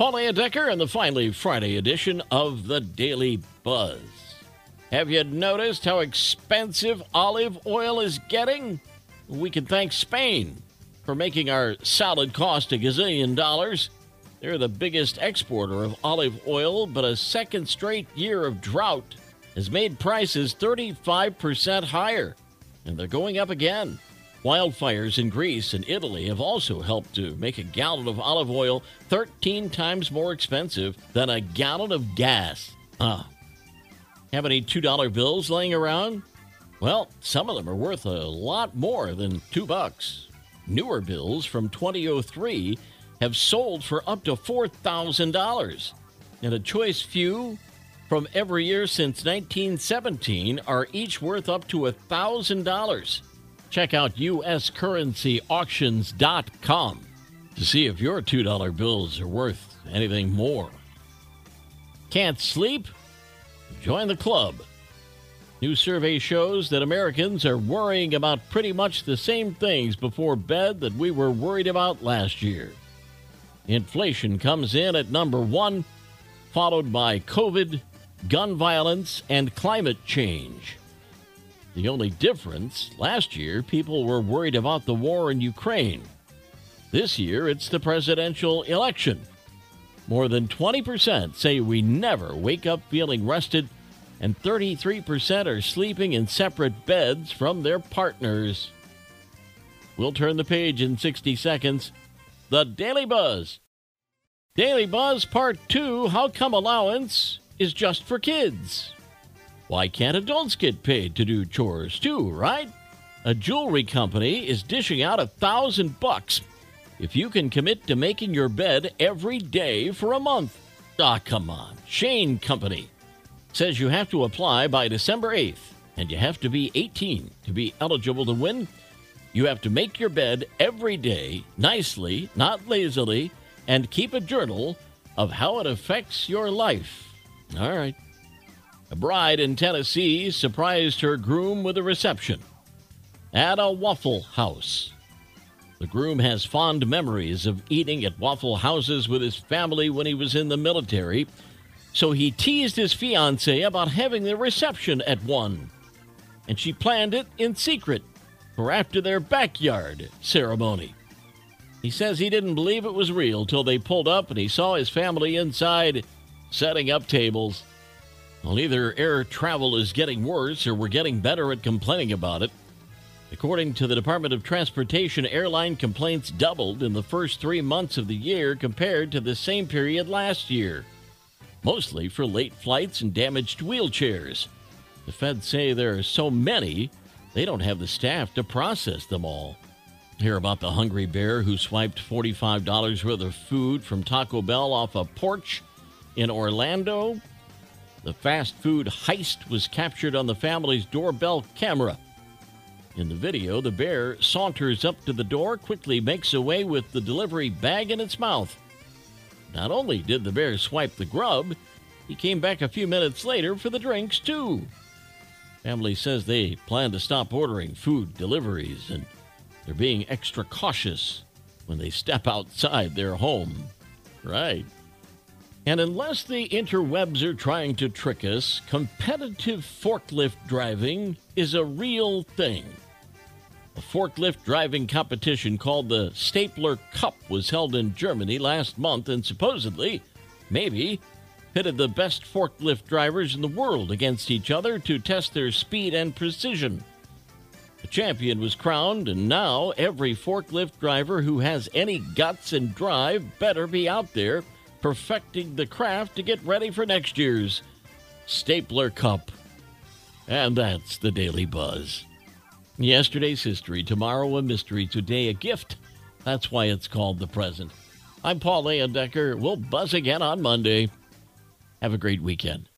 Paul Decker and the finally Friday edition of the Daily Buzz. Have you noticed how expensive olive oil is getting? We can thank Spain for making our salad cost a gazillion dollars. They're the biggest exporter of olive oil, but a second straight year of drought has made prices 35% higher, and they're going up again. Wildfires in Greece and Italy have also helped to make a gallon of olive oil 13 times more expensive than a gallon of gas. Ah. Have any $2 bills laying around? Well, some of them are worth a lot more than 2 bucks. Newer bills from 2003 have sold for up to $4,000. And a choice few from every year since 1917 are each worth up to $1,000. Check out uscurrencyauctions.com to see if your $2 bills are worth anything more. Can't sleep? Join the club. New survey shows that Americans are worrying about pretty much the same things before bed that we were worried about last year. Inflation comes in at number one, followed by COVID, gun violence, and climate change. The only difference last year, people were worried about the war in Ukraine. This year, it's the presidential election. More than 20% say we never wake up feeling rested, and 33% are sleeping in separate beds from their partners. We'll turn the page in 60 seconds. The Daily Buzz. Daily Buzz Part 2 How Come Allowance is Just for Kids? Why can't adults get paid to do chores too, right? A jewelry company is dishing out a thousand bucks if you can commit to making your bed every day for a month. Ah, come on. Shane Company says you have to apply by December 8th, and you have to be 18 to be eligible to win. You have to make your bed every day, nicely, not lazily, and keep a journal of how it affects your life. All right. A bride in Tennessee surprised her groom with a reception at a Waffle House. The groom has fond memories of eating at Waffle Houses with his family when he was in the military, so he teased his fiancee about having the reception at one. And she planned it in secret for after their backyard ceremony. He says he didn't believe it was real till they pulled up and he saw his family inside setting up tables. Well, either air travel is getting worse or we're getting better at complaining about it. According to the Department of Transportation, airline complaints doubled in the first three months of the year compared to the same period last year, mostly for late flights and damaged wheelchairs. The feds say there are so many, they don't have the staff to process them all. Hear about the hungry bear who swiped $45 worth of food from Taco Bell off a porch in Orlando? The fast food heist was captured on the family's doorbell camera. In the video, the bear saunters up to the door, quickly makes away with the delivery bag in its mouth. Not only did the bear swipe the grub, he came back a few minutes later for the drinks, too. Family says they plan to stop ordering food deliveries and they're being extra cautious when they step outside their home. Right. And unless the interwebs are trying to trick us, competitive forklift driving is a real thing. A forklift driving competition called the Stapler Cup was held in Germany last month and supposedly, maybe, pitted the best forklift drivers in the world against each other to test their speed and precision. The champion was crowned, and now every forklift driver who has any guts and drive better be out there perfecting the craft to get ready for next year's Stapler Cup. And that's the Daily Buzz. Yesterday's history, tomorrow a mystery, today a gift. That's why it's called the present. I'm Paul Layendecker. We'll buzz again on Monday. Have a great weekend.